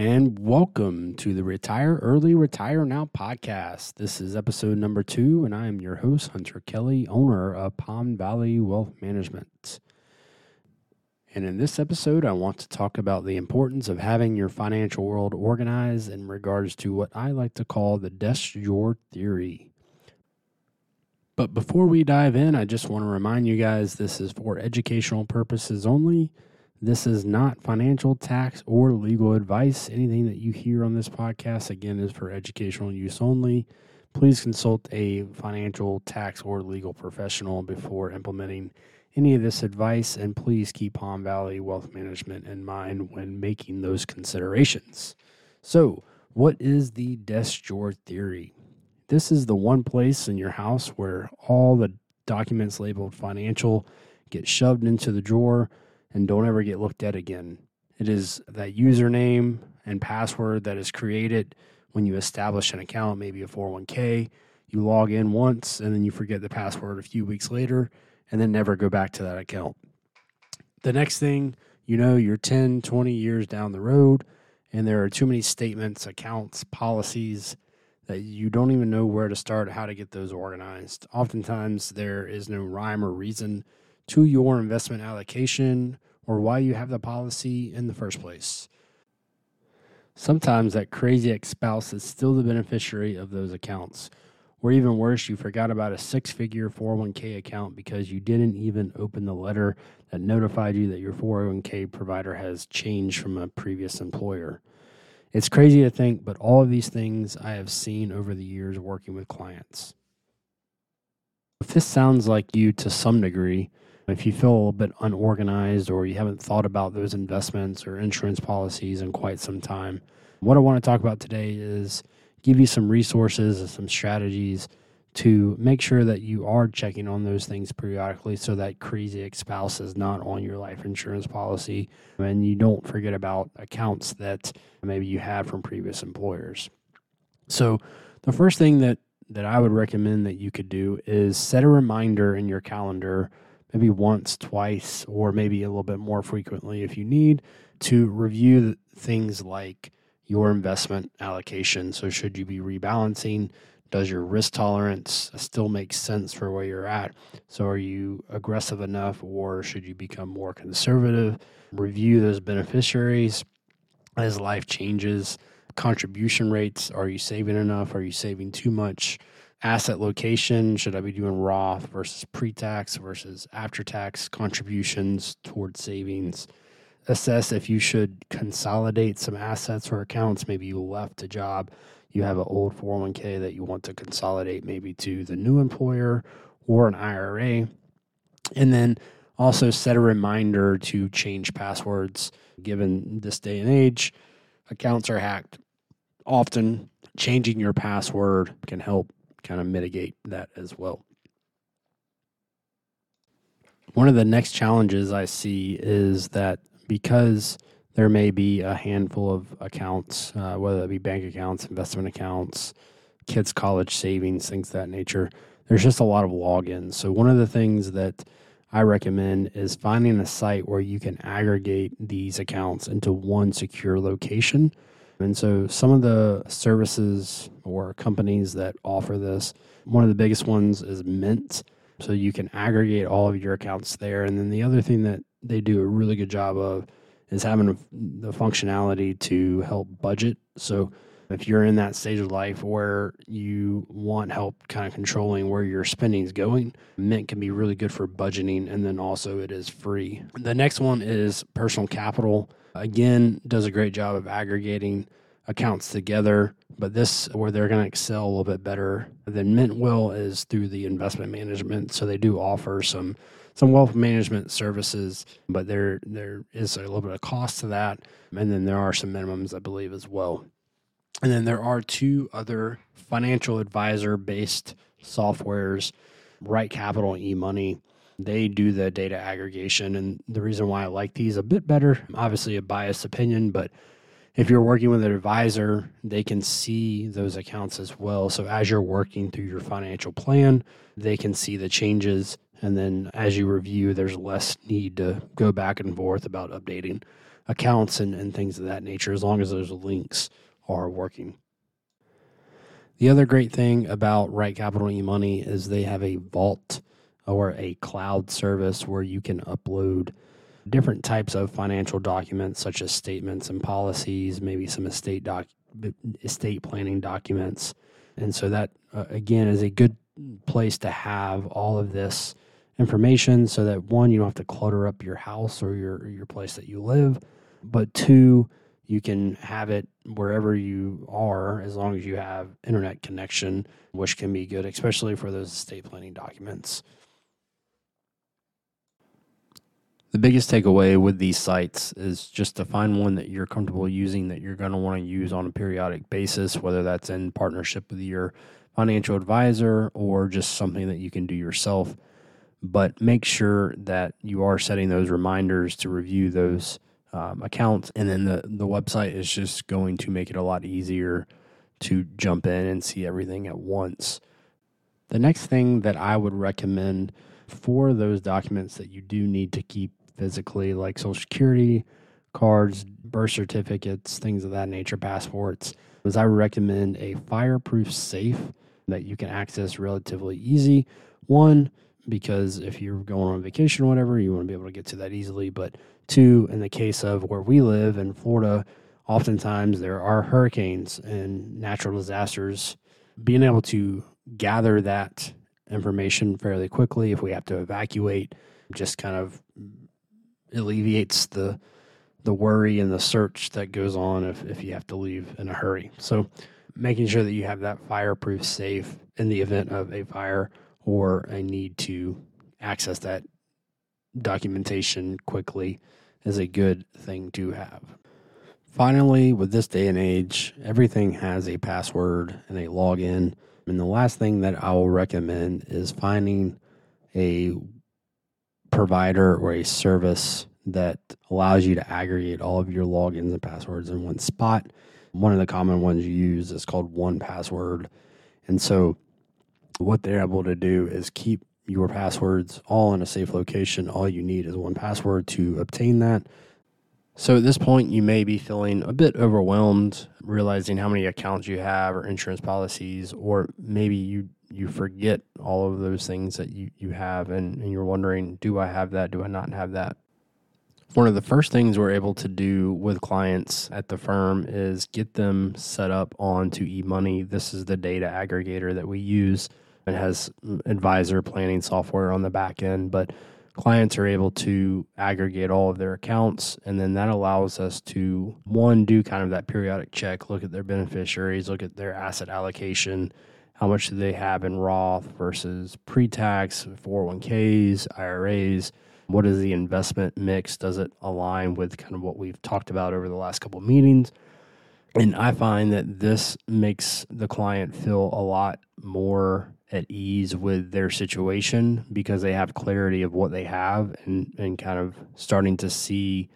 and welcome to the Retire Early, Retire Now podcast. This is episode number two, and I am your host, Hunter Kelly, owner of Palm Valley Wealth Management. And in this episode, I want to talk about the importance of having your financial world organized in regards to what I like to call the desk drawer theory. But before we dive in, I just want to remind you guys this is for educational purposes only. This is not financial, tax, or legal advice. Anything that you hear on this podcast, again, is for educational use only. Please consult a financial, tax, or legal professional before implementing any of this advice, and please keep Palm Valley Wealth Management in mind when making those considerations. So, what is the desk drawer theory? This is the one place in your house where all the documents labeled financial get shoved into the drawer and don't ever get looked at again. It is that username and password that is created when you establish an account, maybe a 401k. You log in once and then you forget the password a few weeks later and then never go back to that account. The next thing you know, you're 10, 20 years down the road and there are too many statements, accounts, policies that you don't even know where to start, how to get those organized. Oftentimes, there is no rhyme or reason to your investment allocation or why you have the policy in the first place. Sometimes that crazy ex spouse is still the beneficiary of those accounts. Or even worse, you forgot about a six figure 401k account because you didn't even open the letter that notified you that your 401k provider has changed from a previous employer. It's crazy to think, but all of these things I have seen over the years working with clients. If this sounds like you to some degree, if you feel a bit unorganized or you haven't thought about those investments or insurance policies in quite some time, what I want to talk about today is give you some resources and some strategies to make sure that you are checking on those things periodically so that crazy spouse is not on your life insurance policy and you don't forget about accounts that maybe you had from previous employers. So, the first thing that, that I would recommend that you could do is set a reminder in your calendar maybe once, twice, or maybe a little bit more frequently if you need to review things like your investment allocation. So, should you be rebalancing? Does your risk tolerance still make sense for where you're at? So, are you aggressive enough, or should you become more conservative? Review those beneficiaries as life changes. Contribution rates are you saving enough? Are you saving too much? Asset location? Should I be doing Roth versus pre tax versus after tax contributions towards savings? Assess if you should consolidate some assets or accounts. Maybe you left a job, you have an old 401k that you want to consolidate maybe to the new employer or an IRA. And then also set a reminder to change passwords. Given this day and age, accounts are hacked often. Changing your password can help kind of mitigate that as well. One of the next challenges I see is that because there may be a handful of accounts, uh, whether it be bank accounts, investment accounts, kids' college savings, things of that nature, there's just a lot of logins. So, one of the things that I recommend is finding a site where you can aggregate these accounts into one secure location and so some of the services or companies that offer this, one of the biggest ones is Mint. So you can aggregate all of your accounts there. And then the other thing that they do a really good job of is having the functionality to help budget. So if you're in that stage of life where you want help kind of controlling where your spending is going, Mint can be really good for budgeting. And then also it is free. The next one is personal capital again does a great job of aggregating accounts together but this where they're going to excel a little bit better than mint will is through the investment management. So they do offer some some wealth management services but there there is a little bit of cost to that. And then there are some minimums i believe as well. And then there are two other financial advisor based softwares right capital and eMoney they do the data aggregation. And the reason why I like these a bit better, obviously a biased opinion, but if you're working with an advisor, they can see those accounts as well. So as you're working through your financial plan, they can see the changes. And then as you review, there's less need to go back and forth about updating. accounts and, and things of that nature, as long as those links are working. The other great thing about Right Capital eMoney is they have a vault or a cloud service where you can upload different types of financial documents such as statements and policies, maybe some estate doc estate planning documents. And so that uh, again is a good place to have all of this information so that one you don't have to clutter up your house or your your place that you live, but two you can have it wherever you are as long as you have internet connection, which can be good especially for those estate planning documents. The biggest takeaway with these sites is just to find one that you're comfortable using that you're going to want to use on a periodic basis, whether that's in partnership with your financial advisor or just something that you can do yourself. But make sure that you are setting those reminders to review those um, accounts. And then the, the website is just going to make it a lot easier to jump in and see everything at once. The next thing that I would recommend for those documents that you do need to keep physically, like Social Security cards, birth certificates, things of that nature, passports, is I recommend a fireproof safe that you can access relatively easy. One, because if you're going on vacation or whatever, you want to be able to get to that easily. But two, in the case of where we live in Florida, oftentimes there are hurricanes and natural disasters. Being able to gather that information fairly quickly if we have to evacuate just kind of alleviates the the worry and the search that goes on if, if you have to leave in a hurry. So making sure that you have that fireproof safe in the event of a fire or a need to access that documentation quickly is a good thing to have. Finally, with this day and age, everything has a password and a login. And the last thing that I will recommend is finding a provider or a service that allows you to aggregate all of your logins and passwords in one spot. One of the common ones you use is called 1Password. And so, what they're able to do is keep your passwords all in a safe location. All you need is 1Password to obtain that. So, at this point, you may be feeling a bit overwhelmed, realizing how many accounts you have or insurance policies, or maybe you you forget all of those things that you, you have and, and you're wondering, do I have that? Do I not have that? One of the first things we're able to do with clients at the firm is get them set up onto eMoney. This is the data aggregator that we use. It has advisor planning software on the back end, but clients are able to aggregate all of their accounts and then that allows us to one do kind of that periodic check look at their beneficiaries look at their asset allocation how much do they have in Roth versus pre-tax 401ks, IRAs? What is the investment mix? Does it align with kind of what we've talked about over the last couple of meetings? And I find that this makes the client feel a lot more at ease with their situation because they have clarity of what they have and, and kind of starting to see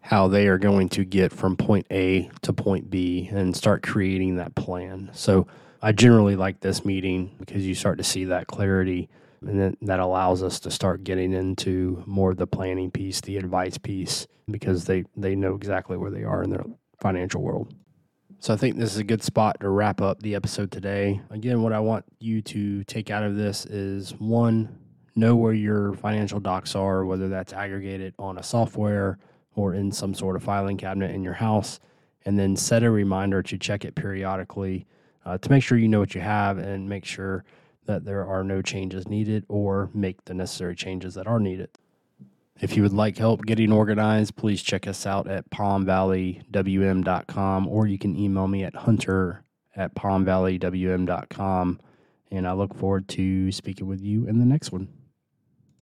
how they are going to get from point A to point B and start creating that plan. So I generally like this meeting because you start to see that clarity and then that allows us to start getting into more of the planning piece, the advice piece, because they, they know exactly where they are in their financial world. So I think this is a good spot to wrap up the episode today. Again, what I want you to take out of this is one, know where your financial docs are, whether that's aggregated on a software or in some sort of filing cabinet in your house, and then set a reminder to check it periodically uh, to make sure you know what you have and make sure that there are no changes needed or make the necessary changes that are needed. If you would like help getting organized, please check us out at palmvalleywm.com or you can email me at hunter at palmvalleywm.com. And I look forward to speaking with you in the next one.